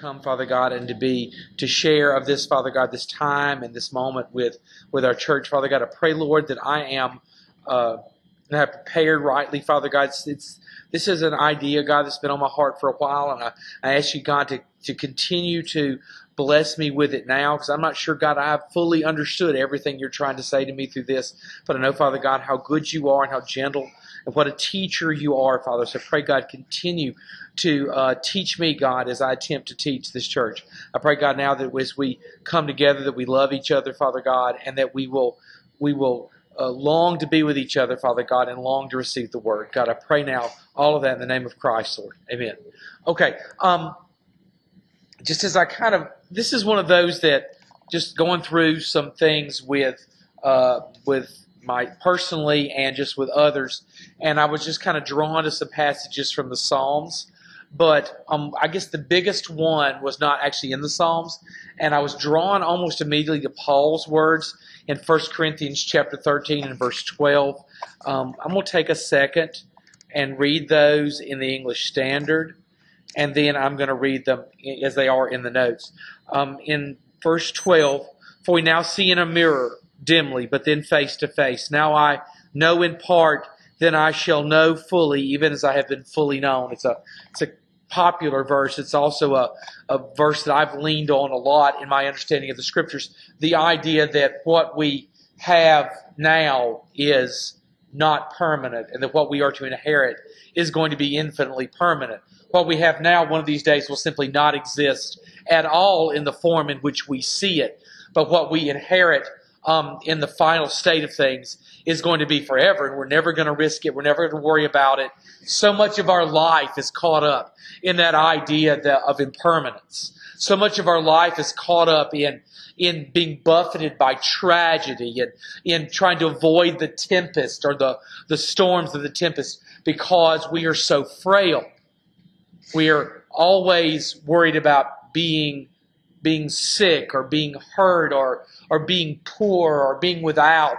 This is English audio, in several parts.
come, Father God, and to be to share of this, Father God, this time and this moment with with our church, Father God. I pray, Lord, that I am uh, have prepared rightly, Father God. It's, it's this is an idea, God, that's been on my heart for a while, and I, I ask you, God, to to continue to bless me with it now because I'm not sure, God, I have fully understood everything you're trying to say to me through this. But I know, Father God, how good you are and how gentle and what a teacher you are, Father. So pray, God, continue to uh, teach me, God, as I attempt to teach this church. I pray, God, now that as we come together, that we love each other, Father God, and that we will we will uh, long to be with each other, Father God, and long to receive the word. God, I pray now all of that in the name of Christ, Lord. Amen. Okay. Um, just as I kind of, this is one of those that just going through some things with uh, with my personally and just with others, and I was just kind of drawn to some passages from the Psalms. But um, I guess the biggest one was not actually in the Psalms, and I was drawn almost immediately to Paul's words in 1 Corinthians chapter 13 and verse 12. Um, I'm going to take a second and read those in the English Standard and then I'm going to read them as they are in the notes. Um, in verse 12, for we now see in a mirror dimly, but then face to face. Now I know in part, then I shall know fully, even as I have been fully known. It's a, it's a popular verse. It's also a, a verse that I've leaned on a lot in my understanding of the scriptures. The idea that what we have now is not permanent and that what we are to inherit is going to be infinitely permanent what we have now one of these days will simply not exist at all in the form in which we see it. But what we inherit um, in the final state of things is going to be forever, and we're never going to risk it. We're never going to worry about it. So much of our life is caught up in that idea that, of impermanence. So much of our life is caught up in in being buffeted by tragedy and in trying to avoid the tempest or the, the storms of the tempest because we are so frail. We are always worried about being being sick or being hurt or or being poor or being without.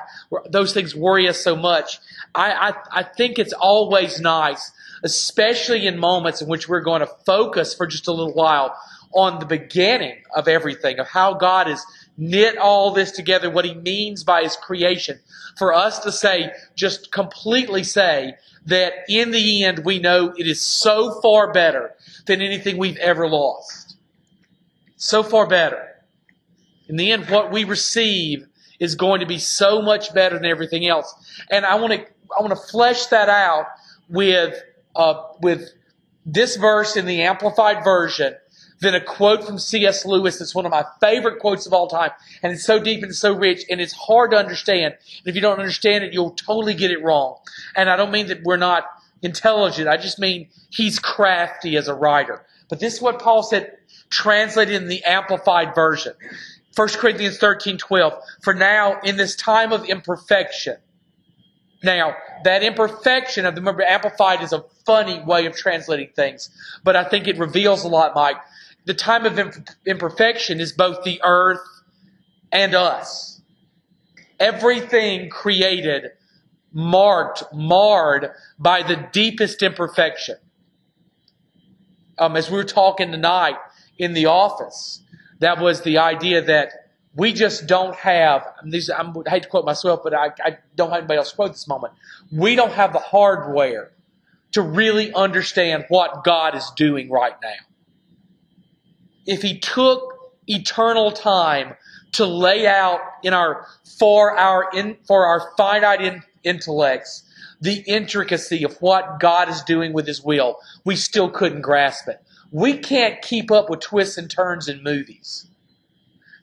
Those things worry us so much. I, I, I think it's always nice, especially in moments in which we're going to focus for just a little while on the beginning of everything, of how God has knit all this together, what He means by His creation, for us to say, just completely say, that in the end we know it is so far better than anything we've ever lost. So far better. In the end, what we receive is going to be so much better than everything else. And I want to I want to flesh that out with uh, with this verse in the amplified version then a quote from C.S. Lewis that's one of my favorite quotes of all time. And it's so deep and so rich, and it's hard to understand. And if you don't understand it, you'll totally get it wrong. And I don't mean that we're not intelligent, I just mean he's crafty as a writer. But this is what Paul said, translated in the Amplified Version. 1 Corinthians 13 12. For now, in this time of imperfection, now, that imperfection of the remember amplified is a funny way of translating things, but I think it reveals a lot, Mike the time of imperfection is both the earth and us. Everything created marked, marred by the deepest imperfection. Um, as we were talking tonight in the office, that was the idea that we just don't have, these, I'm, I hate to quote myself, but I, I don't have anybody else quote this moment. We don't have the hardware to really understand what God is doing right now if he took eternal time to lay out in our for our in, for our finite in, intellects the intricacy of what God is doing with his will, we still couldn't grasp it. We can't keep up with twists and turns in movies.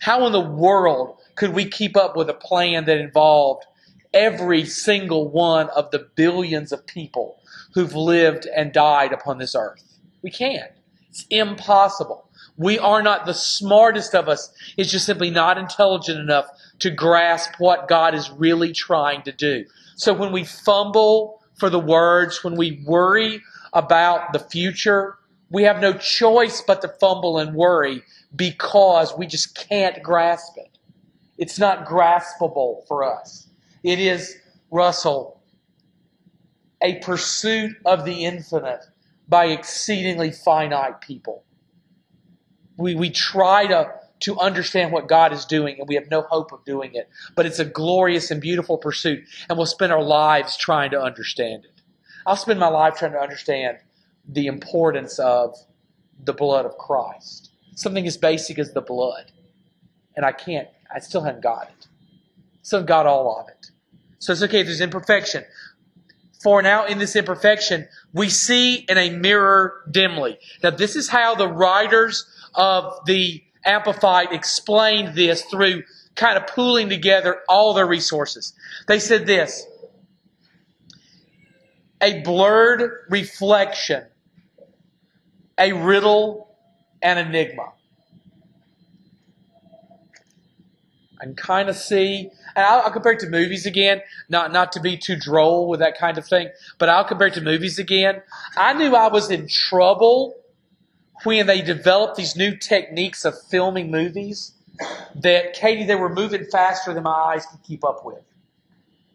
How in the world could we keep up with a plan that involved every single one of the billions of people who've lived and died upon this earth? We can't. It's impossible. We are not the smartest of us. It's just simply not intelligent enough to grasp what God is really trying to do. So when we fumble for the words, when we worry about the future, we have no choice but to fumble and worry because we just can't grasp it. It's not graspable for us. It is, Russell, a pursuit of the infinite by exceedingly finite people. we, we try to, to understand what God is doing, and we have no hope of doing it. But it's a glorious and beautiful pursuit, and we'll spend our lives trying to understand it. I'll spend my life trying to understand the importance of the blood of Christ. Something as basic as the blood. And I can't, I still haven't got it. Still got all of it. So it's okay, if there's imperfection. For now, in this imperfection, we see in a mirror dimly. Now, this is how the writers of the Amplified explained this through kind of pooling together all their resources. They said this a blurred reflection, a riddle, an enigma. I can kind of see, and I'll, I'll, compare it to movies again, not, not to be too droll with that kind of thing, but I'll compare it to movies again. I knew I was in trouble when they developed these new techniques of filming movies that, Katie, they were moving faster than my eyes could keep up with.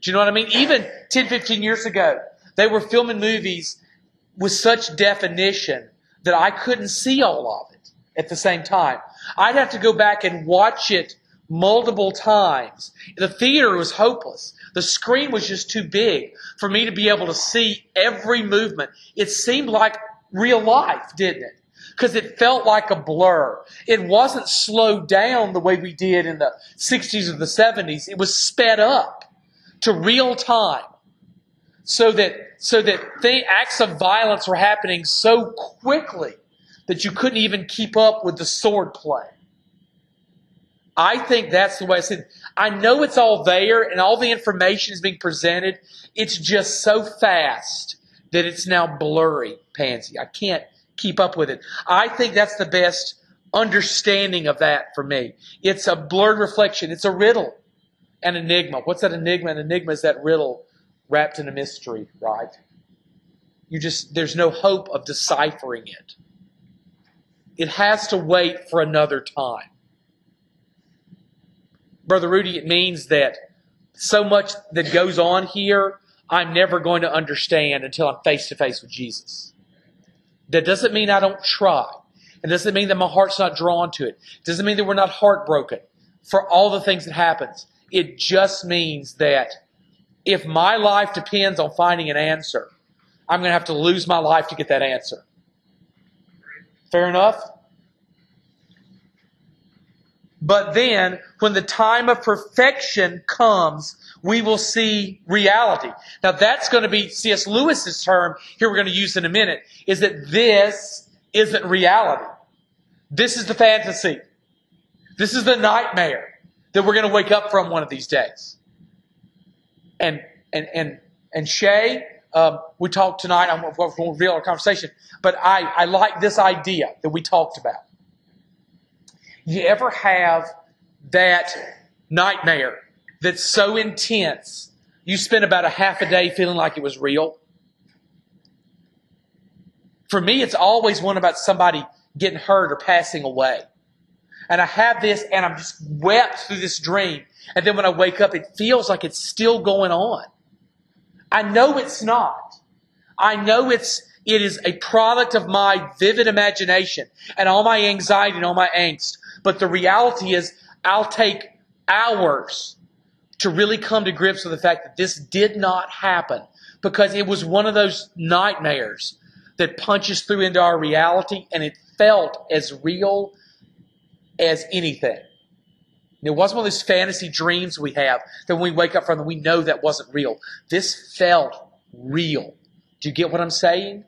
Do you know what I mean? Even 10, 15 years ago, they were filming movies with such definition that I couldn't see all of it at the same time. I'd have to go back and watch it multiple times. The theater was hopeless. The screen was just too big for me to be able to see every movement. It seemed like real life, didn't it? Because it felt like a blur. It wasn't slowed down the way we did in the 60s or the 70s. It was sped up to real time so that so that the acts of violence were happening so quickly that you couldn't even keep up with the sword play. I think that's the way I said. I know it's all there and all the information is being presented. It's just so fast that it's now blurry, Pansy. I can't keep up with it. I think that's the best understanding of that for me. It's a blurred reflection. It's a riddle, an enigma. What's that enigma? An enigma is that riddle wrapped in a mystery, right? You just, there's no hope of deciphering it. It has to wait for another time. Brother Rudy, it means that so much that goes on here, I'm never going to understand until I'm face to face with Jesus. That doesn't mean I don't try. It doesn't mean that my heart's not drawn to it. It doesn't mean that we're not heartbroken for all the things that happens. It just means that if my life depends on finding an answer, I'm going to have to lose my life to get that answer. Fair enough? But then, when the time of perfection comes, we will see reality. Now, that's going to be C.S. Lewis's term, here we're going to use in a minute, is that this isn't reality. This is the fantasy. This is the nightmare that we're going to wake up from one of these days and and and and Shay, um, we talked tonight. I'm going to reveal our conversation, but I I like this idea that we talked about. You ever have that nightmare that's so intense you spend about a half a day feeling like it was real? For me, it's always one about somebody getting hurt or passing away. And I have this and I'm just wept through this dream. And then when I wake up, it feels like it's still going on. I know it's not. I know it's, it is a product of my vivid imagination and all my anxiety and all my angst. But the reality is, I'll take hours to really come to grips with the fact that this did not happen because it was one of those nightmares that punches through into our reality and it felt as real as anything. It wasn't one of those fantasy dreams we have that when we wake up from them, we know that wasn't real. This felt real. Do you get what I'm saying?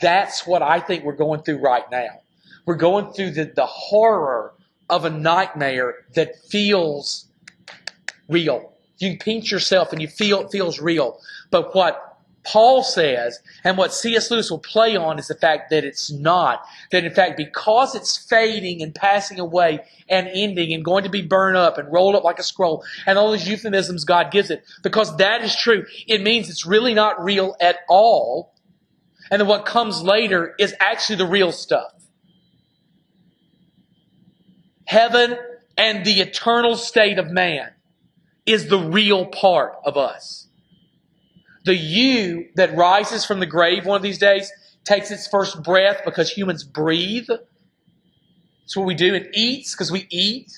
That's what I think we're going through right now. We're going through the, the horror of a nightmare that feels real. You pinch yourself and you feel it feels real. But what Paul says, and what C.S. Lewis will play on is the fact that it's not. That in fact, because it's fading and passing away and ending and going to be burned up and rolled up like a scroll, and all those euphemisms God gives it, because that is true, it means it's really not real at all. And then what comes later is actually the real stuff. Heaven and the eternal state of man is the real part of us. The you that rises from the grave one of these days takes its first breath because humans breathe. It's what we do. It eats because we eat.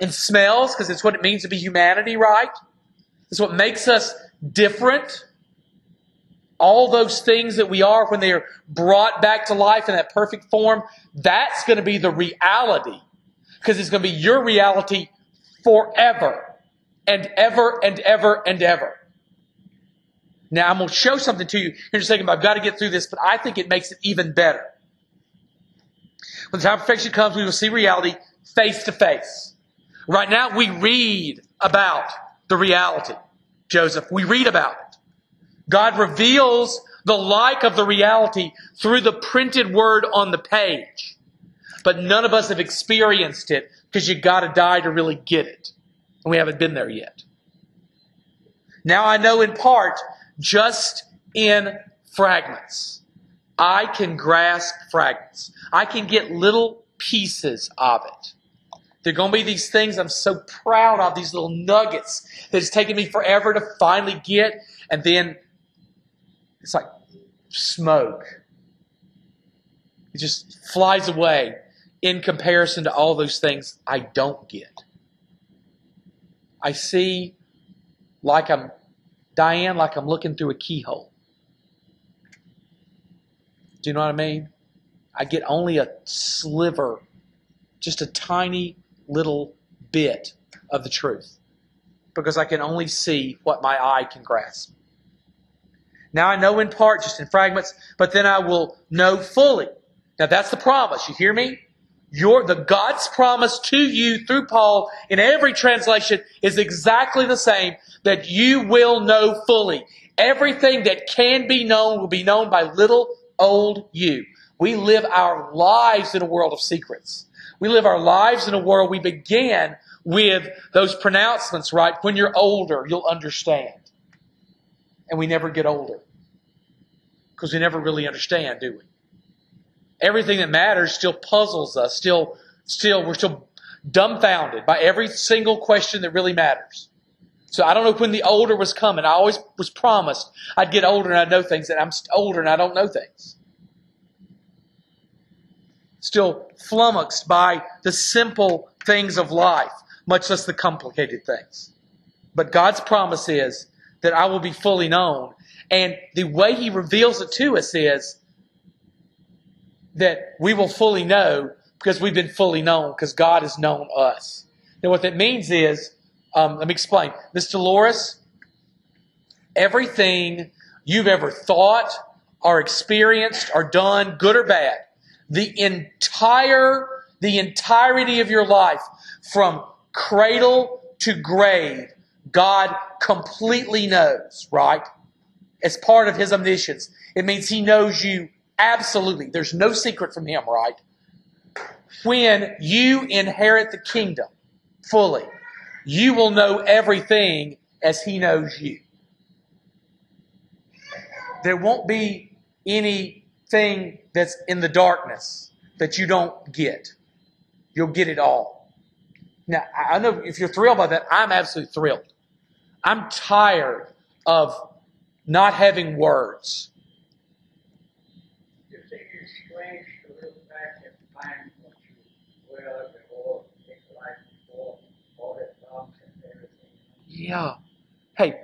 And smells because it's what it means to be humanity, right? It's what makes us different. All those things that we are when they are brought back to life in that perfect form, that's going to be the reality. Because it's going to be your reality forever and ever and ever and ever. Now, I'm going to show something to you here in a second, but I've got to get through this, but I think it makes it even better. When the time of perfection comes, we will see reality face to face. Right now, we read about the reality, Joseph. We read about it. God reveals the like of the reality through the printed word on the page. But none of us have experienced it because you got to die to really get it. And we haven't been there yet. Now I know in part, just in fragments. I can grasp fragments. I can get little pieces of it. There are going to be these things I'm so proud of, these little nuggets that it's taken me forever to finally get, and then it's like smoke. It just flies away in comparison to all those things I don't get. I see like I'm, Diane, like I'm looking through a keyhole. Do you know what I mean? I get only a sliver, just a tiny little bit of the truth because I can only see what my eye can grasp. Now I know in part, just in fragments, but then I will know fully. Now that's the promise. You hear me? Your, the God's promise to you through Paul in every translation is exactly the same that you will know fully. Everything that can be known will be known by little old you. We live our lives in a world of secrets. We live our lives in a world we began with those pronouncements, right? When you're older, you'll understand. And we never get older because we never really understand, do we? Everything that matters still puzzles us, still, still, we're still dumbfounded by every single question that really matters. So I don't know when the older was coming. I always was promised I'd get older and I'd know things, and I'm older and I don't know things. Still flummoxed by the simple things of life, much less the complicated things. But God's promise is that I will be fully known. And the way He reveals it to us is that we will fully know because we've been fully known because God has known us. Now, what that means is um, let me explain. Miss Dolores, everything you've ever thought or experienced or done, good or bad, the entire, the entirety of your life, from cradle to grave, God completely knows, right? As part of His omniscience. It means He knows you absolutely. There's no secret from Him, right? When you inherit the kingdom fully, you will know everything as He knows you. There won't be anything that's in the darkness that you don't get. You'll get it all. Now, I know if you're thrilled by that, I'm absolutely thrilled. I'm tired of not having words. Yeah. Hey,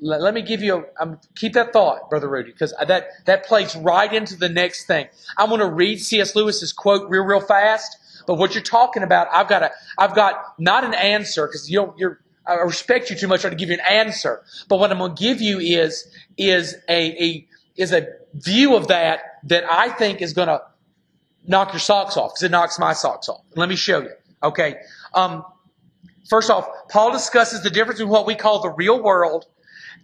let, let me give you a um, keep that thought, brother Rudy, because that that plays right into the next thing. I'm going to read C.S. Lewis's quote real real fast. But what you're talking about, I've got a I've got not an answer because you don't you're I respect you too much to give you an answer. But what I'm going to give you is is a, a is a view of that that I think is going to knock your socks off because it knocks my socks off. Let me show you. Okay. Um, First off, Paul discusses the difference in what we call the real world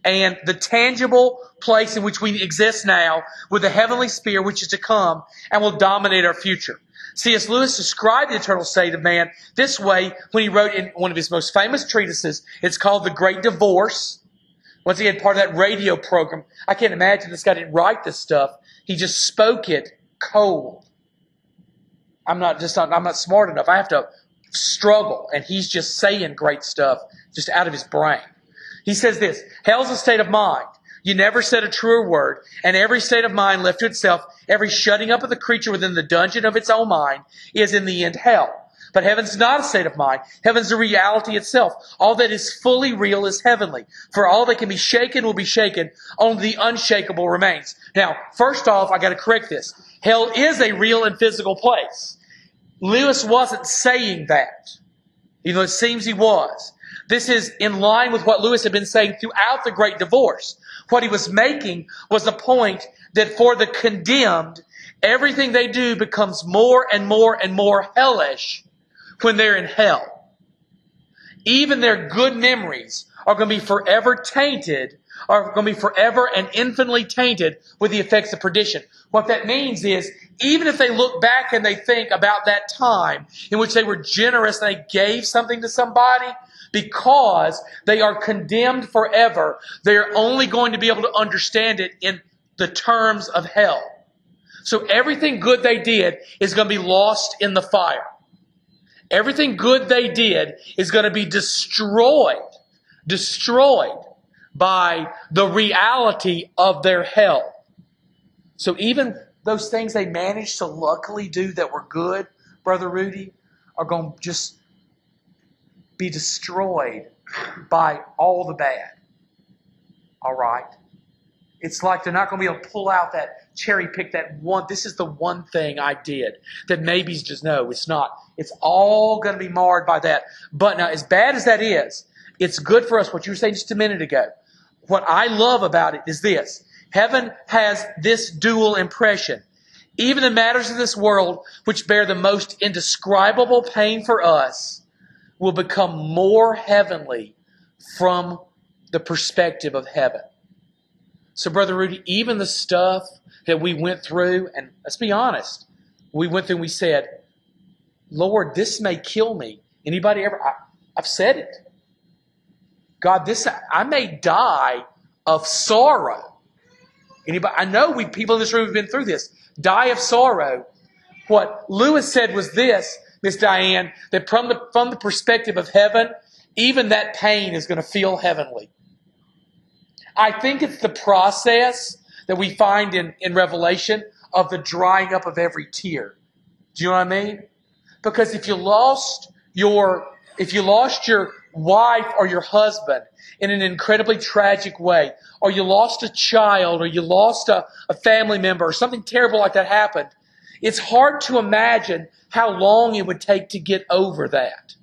and the tangible place in which we exist now with the heavenly sphere which is to come and will dominate our future. C.S. Lewis described the eternal state of man this way when he wrote in one of his most famous treatises. It's called The Great Divorce. Once had part of that radio program, I can't imagine this guy didn't write this stuff. He just spoke it cold. I'm not just not, I'm not smart enough. I have to struggle, and he's just saying great stuff just out of his brain. He says this Hell's a state of mind. You never said a truer word, and every state of mind left to itself, every shutting up of the creature within the dungeon of its own mind, is in the end hell. But heaven's not a state of mind. Heaven's a reality itself. All that is fully real is heavenly. For all that can be shaken will be shaken. Only the unshakable remains. Now, first off, I gotta correct this. Hell is a real and physical place. Lewis wasn't saying that. Even though it seems he was. This is in line with what Lewis had been saying throughout the Great Divorce. What he was making was the point that for the condemned, everything they do becomes more and more and more hellish when they're in hell. Even their good memories are going to be forever tainted, are going to be forever and infinitely tainted with the effects of perdition. What that means is, even if they look back and they think about that time in which they were generous and they gave something to somebody, because they are condemned forever, they are only going to be able to understand it in the terms of hell. So everything good they did is going to be lost in the fire. Everything good they did is going to be destroyed, destroyed by the reality of their hell. So even those things they managed to luckily do that were good, Brother Rudy, are going to just be destroyed by all the bad. All right? It's like they're not going to be able to pull out that cherry pick that one. This is the one thing I did that maybe just no, it's not. It's all going to be marred by that. But now, as bad as that is, it's good for us. What you were saying just a minute ago. What I love about it is this. Heaven has this dual impression. Even the matters of this world, which bear the most indescribable pain for us, will become more heavenly from the perspective of heaven. So, Brother Rudy, even the stuff that we went through, and let's be honest, we went through and we said, Lord, this may kill me. Anybody ever? I, I've said it. God, this I may die of sorrow. Anybody? I know we people in this room have been through this. Die of sorrow. What Lewis said was this, Miss Diane, that from the from the perspective of heaven, even that pain is going to feel heavenly. I think it's the process that we find in, in Revelation of the drying up of every tear. Do you know what I mean? Because if you lost your if you lost your wife or your husband in an incredibly tragic way, or you lost a child, or you lost a, a family member, or something terrible like that happened, it's hard to imagine how long it would take to get over that.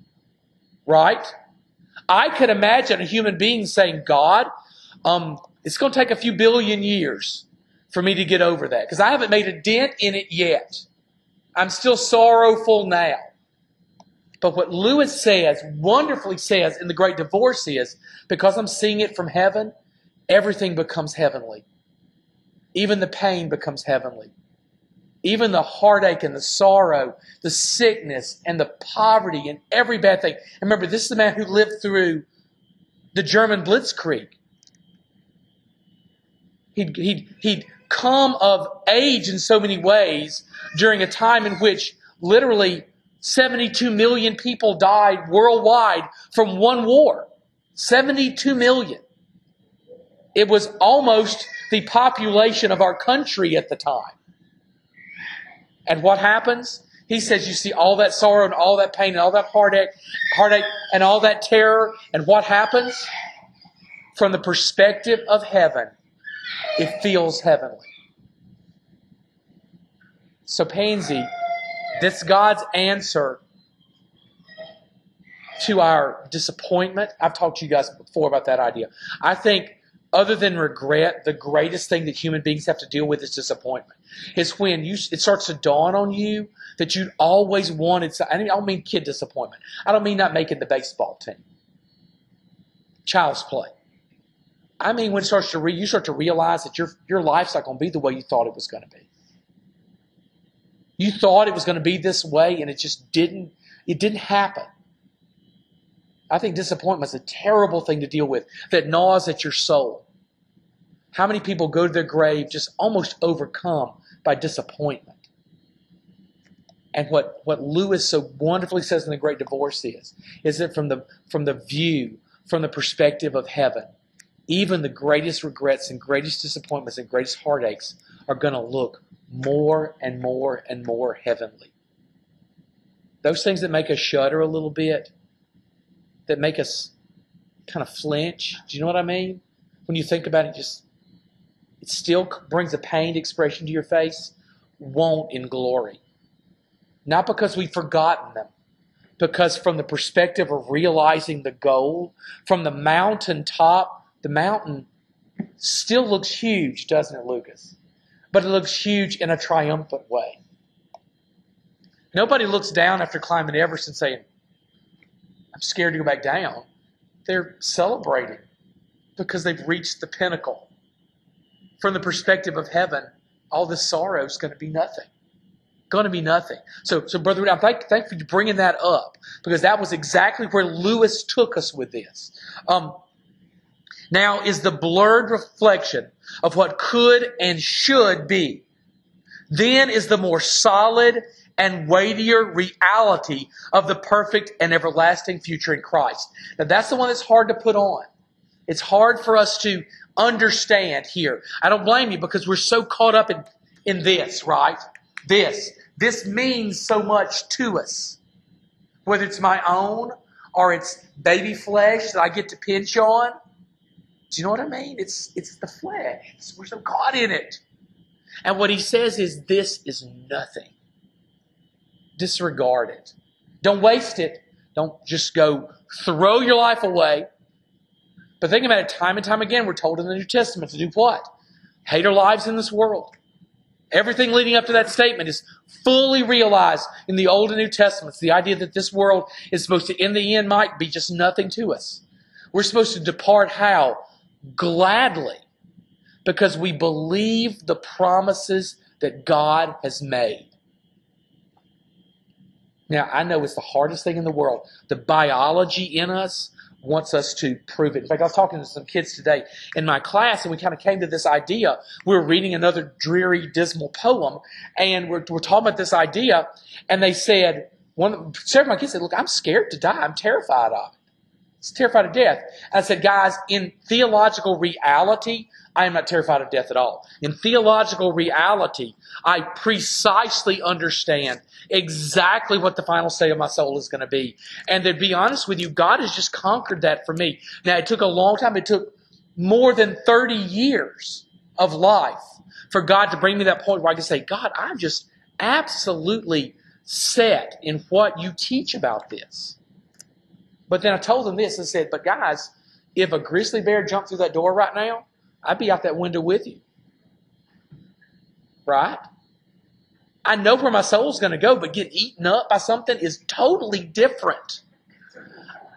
Right? I could imagine a human being saying, God, um, it's going to take a few billion years for me to get over that because I haven't made a dent in it yet. I'm still sorrowful now. But what Lewis says, wonderfully says in The Great Divorce is because I'm seeing it from heaven, everything becomes heavenly. Even the pain becomes heavenly. Even the heartache and the sorrow, the sickness and the poverty and every bad thing. And remember, this is the man who lived through the German Blitzkrieg. He'd, he'd, he'd come of age in so many ways during a time in which literally 72 million people died worldwide from one war. 72 million. It was almost the population of our country at the time. And what happens? He says, You see all that sorrow and all that pain and all that heartache, heartache and all that terror. And what happens? From the perspective of heaven, it feels heavenly. So, Pansy, this God's answer to our disappointment. I've talked to you guys before about that idea. I think, other than regret, the greatest thing that human beings have to deal with is disappointment. Is when you it starts to dawn on you that you'd always wanted. I don't mean kid disappointment. I don't mean not making the baseball team. Child's play. I mean when it starts to re, you start to realize that your your life's not going to be the way you thought it was going to be. You thought it was going to be this way and it just didn't it didn't happen. I think disappointment is a terrible thing to deal with that gnaws at your soul. How many people go to their grave just almost overcome by disappointment? And what, what Lewis so wonderfully says in The Great Divorce is, is that from the, from the view, from the perspective of heaven, even the greatest regrets and greatest disappointments and greatest heartaches are going to look more and more and more heavenly. Those things that make us shudder a little bit, that make us kind of flinch. Do you know what I mean? When you think about it, just it still brings a pained expression to your face, won't in glory. Not because we've forgotten them, because from the perspective of realizing the goal, from the mountaintop, the mountain still looks huge, doesn't it, Lucas? But it looks huge in a triumphant way. Nobody looks down after climbing Everest and saying, I'm scared to go back down. They're celebrating because they've reached the pinnacle. From the perspective of heaven, all this sorrow is going to be nothing. Going to be nothing. So, so brother, I'm thank, thankful for bringing that up because that was exactly where Lewis took us with this. Um, now is the blurred reflection of what could and should be. Then is the more solid and weightier reality of the perfect and everlasting future in Christ. Now that's the one that's hard to put on. It's hard for us to understand here. I don't blame you because we're so caught up in, in this, right? This. This means so much to us. Whether it's my own or it's baby flesh that I get to pinch on. Do you know what I mean? It's it's the flesh. We're so caught in it. And what he says is this is nothing. Disregard it. Don't waste it. Don't just go throw your life away. But think about it time and time again, we're told in the New Testament to do what? Hate our lives in this world. Everything leading up to that statement is fully realized in the Old and New Testaments. The idea that this world is supposed to, in the end, might be just nothing to us. We're supposed to depart how? Gladly. Because we believe the promises that God has made. Now, I know it's the hardest thing in the world. The biology in us wants us to prove it. In fact, I was talking to some kids today in my class, and we kind of came to this idea. We were reading another dreary, dismal poem, and we're, we're talking about this idea, and they said, one, several of my kids said, Look, I'm scared to die. I'm terrified of it. It's terrified of death. I said, guys, in theological reality, I am not terrified of death at all. In theological reality, I precisely understand exactly what the final state of my soul is going to be. And to be honest with you, God has just conquered that for me. Now, it took a long time. It took more than 30 years of life for God to bring me to that point where I can say, God, I'm just absolutely set in what you teach about this. But then I told them this and said, but guys, if a grizzly bear jumped through that door right now, I'd be out that window with you. Right? I know where my soul's going to go, but get eaten up by something is totally different.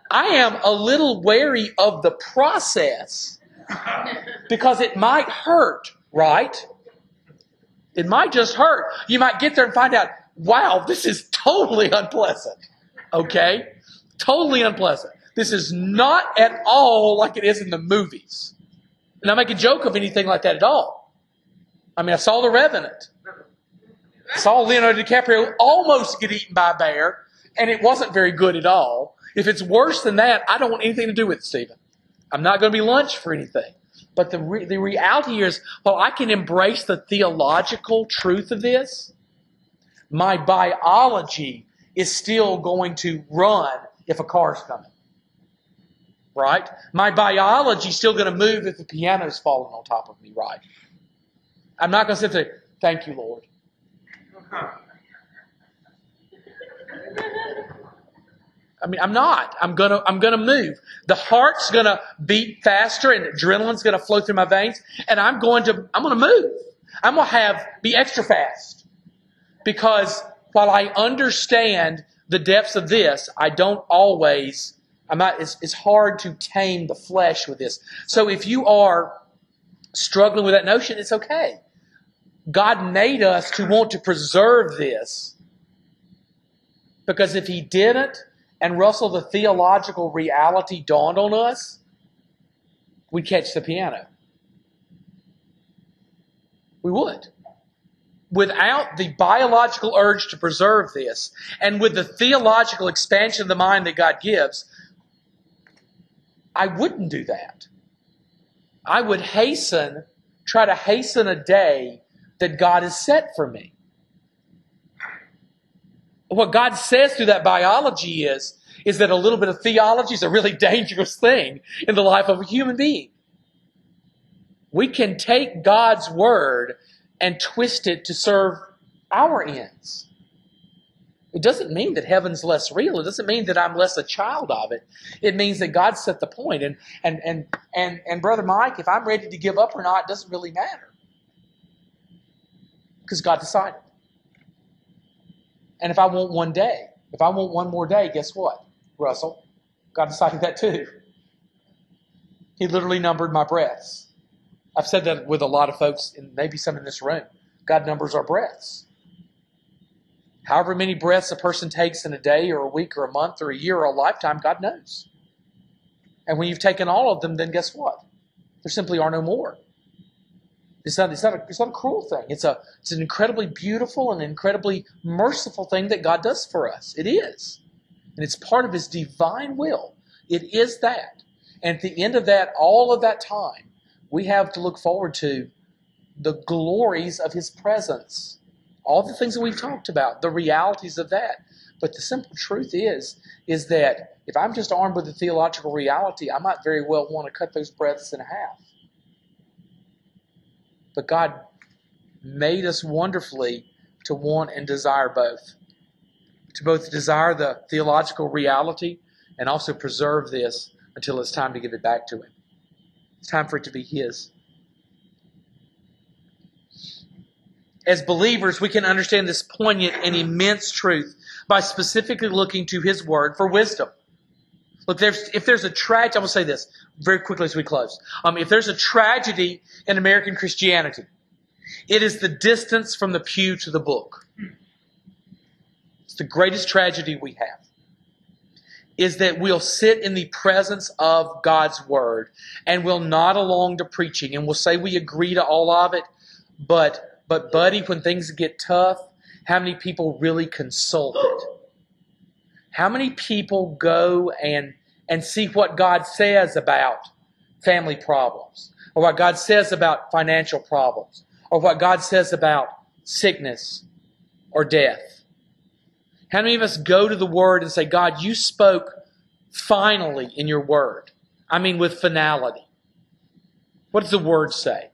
I am a little wary of the process because it might hurt, right? It might just hurt. You might get there and find out, wow, this is totally unpleasant. Okay? Totally unpleasant. This is not at all like it is in the movies. And I make a joke of anything like that at all. I mean, I saw The Revenant. I saw Leonardo DiCaprio almost get eaten by a bear, and it wasn't very good at all. If it's worse than that, I don't want anything to do with it, Stephen. I'm not going to be lunch for anything. But the, re- the reality is, while I can embrace the theological truth of this, my biology is still going to run if a car's coming right? My biology's still going to move if the piano's falling on top of me, right? I'm not going to sit there, thank you, Lord. I mean, I'm not. I'm gonna, I'm gonna move. The heart's gonna beat faster, and adrenaline's gonna flow through my veins, and I'm going to, I'm gonna move. I'm gonna have be extra fast because while I understand the depths of this, I don't always I'm not, it's, it's hard to tame the flesh with this. So if you are struggling with that notion, it's okay. God made us to want to preserve this because if He didn't, and Russell, the theological reality dawned on us, we'd catch the piano. We would. Without the biological urge to preserve this, and with the theological expansion of the mind that God gives, I wouldn't do that. I would hasten, try to hasten a day that God has set for me. What God says through that biology is, is that a little bit of theology is a really dangerous thing in the life of a human being. We can take God's word and twist it to serve our ends. It doesn't mean that heaven's less real. It doesn't mean that I'm less a child of it. It means that God set the point. And and and and and brother Mike, if I'm ready to give up or not, doesn't really matter. Because God decided. And if I want one day, if I want one more day, guess what, Russell? God decided that too. He literally numbered my breaths. I've said that with a lot of folks, and maybe some in this room. God numbers our breaths. However many breaths a person takes in a day or a week or a month or a year or a lifetime, God knows. And when you've taken all of them, then guess what? There simply are no more. It's not, it's not, a, it's not a cruel thing. It's, a, it's an incredibly beautiful and incredibly merciful thing that God does for us. It is. And it's part of His divine will. It is that. And at the end of that, all of that time, we have to look forward to the glories of His presence all the things that we've talked about, the realities of that. But the simple truth is, is that if I'm just armed with the theological reality, I might very well want to cut those breaths in half. But God made us wonderfully to want and desire both. To both desire the theological reality and also preserve this until it's time to give it back to Him. It's time for it to be His. as believers, we can understand this poignant and immense truth by specifically looking to His Word for wisdom. Look, there's, if there's a tragedy, I will say this very quickly as we close. Um, if there's a tragedy in American Christianity, it is the distance from the pew to the book. It's the greatest tragedy we have. Is that we'll sit in the presence of God's Word and we'll nod along to preaching and we'll say we agree to all of it, but but, buddy, when things get tough, how many people really consult it? How many people go and, and see what God says about family problems, or what God says about financial problems, or what God says about sickness or death? How many of us go to the Word and say, God, you spoke finally in your Word? I mean, with finality. What does the Word say?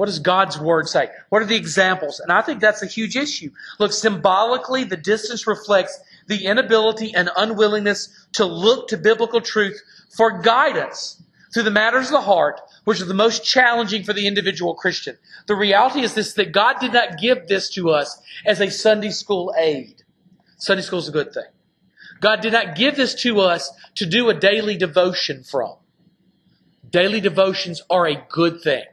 What does God's word say? What are the examples? And I think that's a huge issue. Look, symbolically, the distance reflects the inability and unwillingness to look to biblical truth for guidance through the matters of the heart, which are the most challenging for the individual Christian. The reality is this that God did not give this to us as a Sunday school aid. Sunday school is a good thing. God did not give this to us to do a daily devotion from. Daily devotions are a good thing.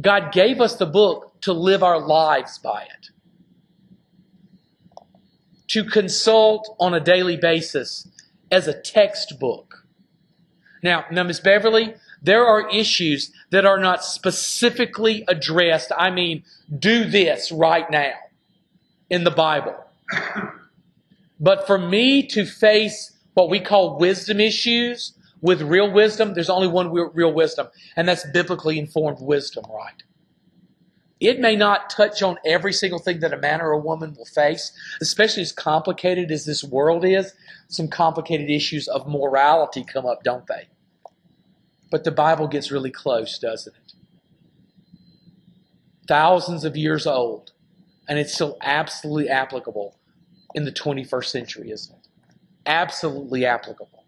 God gave us the book to live our lives by it, to consult on a daily basis as a textbook. Now, now, Miss Beverly, there are issues that are not specifically addressed. I mean, do this right now in the Bible. But for me to face what we call wisdom issues, with real wisdom, there's only one real wisdom, and that's biblically informed wisdom, right? It may not touch on every single thing that a man or a woman will face, especially as complicated as this world is. Some complicated issues of morality come up, don't they? But the Bible gets really close, doesn't it? Thousands of years old, and it's still absolutely applicable in the 21st century, isn't it? Absolutely applicable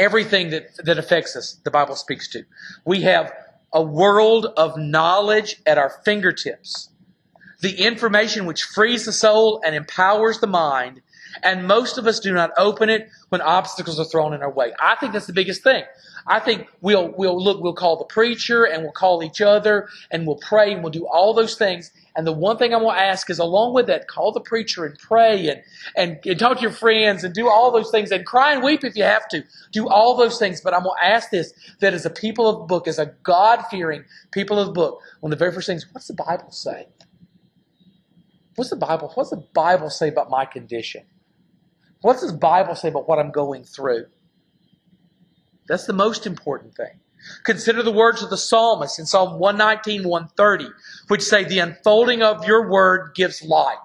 everything that, that affects us, the Bible speaks to. We have a world of knowledge at our fingertips. The information which frees the soul and empowers the mind, and most of us do not open it when obstacles are thrown in our way. I think that's the biggest thing. I think we'll we'll look we'll call the preacher and we'll call each other and we'll pray and we'll do all those things and the one thing I'm going to ask is, along with that, call the preacher and pray and, and, and talk to your friends and do all those things and cry and weep if you have to. Do all those things. But I'm going to ask this that as a people of the book, as a God fearing people of the book, one of the very first things, what's the Bible say? What's the Bible? What's the Bible say about my condition? What does the Bible say about what I'm going through? That's the most important thing. Consider the words of the psalmist in Psalm 119, 130, which say, The unfolding of your word gives light.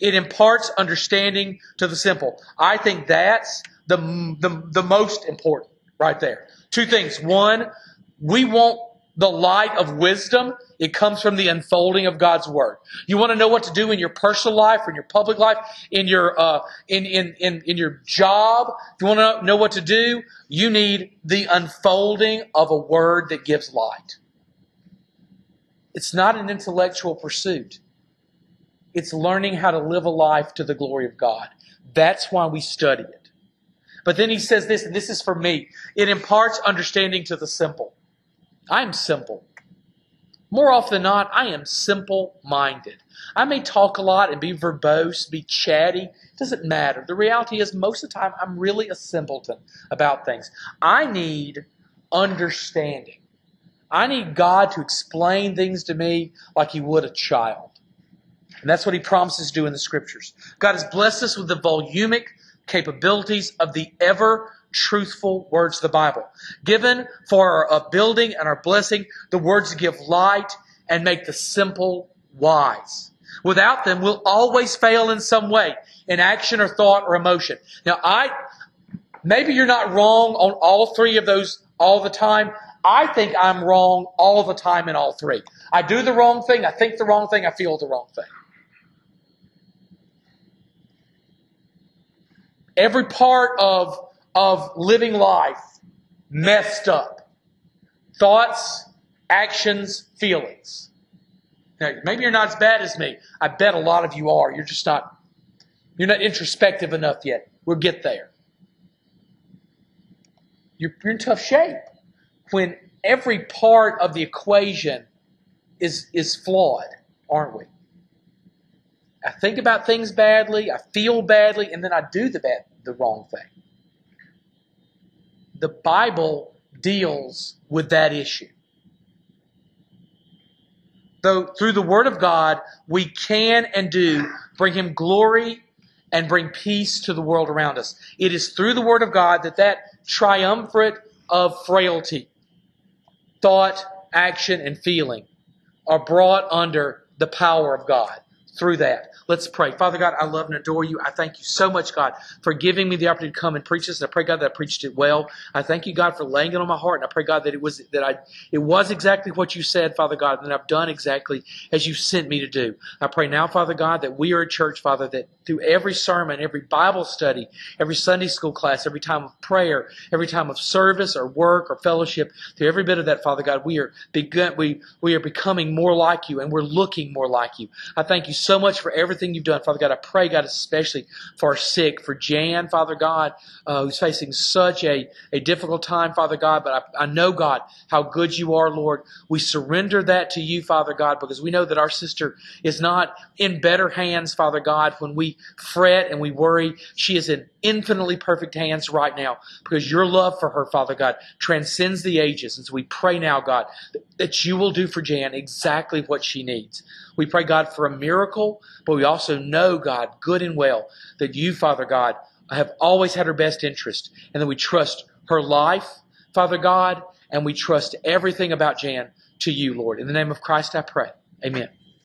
It imparts understanding to the simple. I think that's the, the, the most important right there. Two things. One, we want the light of wisdom. It comes from the unfolding of God's word. You want to know what to do in your personal life, in your public life, in your uh, in, in in in your job. If you want to know what to do, you need the unfolding of a word that gives light. It's not an intellectual pursuit. It's learning how to live a life to the glory of God. That's why we study it. But then he says this, and this is for me. It imparts understanding to the simple. I am simple. More often than not, I am simple minded. I may talk a lot and be verbose, be chatty. It doesn't matter. The reality is, most of the time, I'm really a simpleton about things. I need understanding. I need God to explain things to me like He would a child. And that's what He promises to do in the Scriptures. God has blessed us with the volumic capabilities of the ever truthful words of the Bible. Given for our building and our blessing, the words give light and make the simple wise. Without them, we'll always fail in some way, in action or thought or emotion. Now, I, maybe you're not wrong on all three of those all the time. I think I'm wrong all the time in all three. I do the wrong thing, I think the wrong thing, I feel the wrong thing. Every part of of living life messed up. Thoughts, actions, feelings. Now, maybe you're not as bad as me. I bet a lot of you are. You're just not, you're not introspective enough yet. We'll get there. You're, you're in tough shape when every part of the equation is, is flawed, aren't we? I think about things badly, I feel badly, and then I do the bad, the wrong thing the Bible deals with that issue. Though through the Word of God, we can and do bring Him glory and bring peace to the world around us. It is through the Word of God that that triumvirate of frailty, thought, action, and feeling are brought under the power of God through that. Let's pray. Father God, I love and adore you. I thank you so much, God, for giving me the opportunity to come and preach this. I pray, God, that I preached it well. I thank you, God, for laying it on my heart. And I pray, God, that it was that I it was exactly what you said, Father God, and I've done exactly as you sent me to do. I pray now, Father God, that we are a church, Father, that through every sermon, every Bible study, every Sunday school class, every time of prayer, every time of service or work or fellowship, through every bit of that, Father God, we are begun, we we are becoming more like you and we're looking more like you. I thank you so much for everything you've done, Father God. I pray, God, especially for our sick, for Jan, Father God, uh, who's facing such a, a difficult time, Father God. But I, I know, God, how good you are, Lord. We surrender that to you, Father God, because we know that our sister is not in better hands, Father God, when fret and we worry. She is in infinitely perfect hands right now because your love for her, Father God, transcends the ages. And so we pray now, God, that you will do for Jan exactly what she needs. We pray, God, for a miracle, but we also know, God, good and well, that you, Father God, have always had her best interest and that we trust her life, Father God, and we trust everything about Jan to you, Lord. In the name of Christ, I pray. Amen.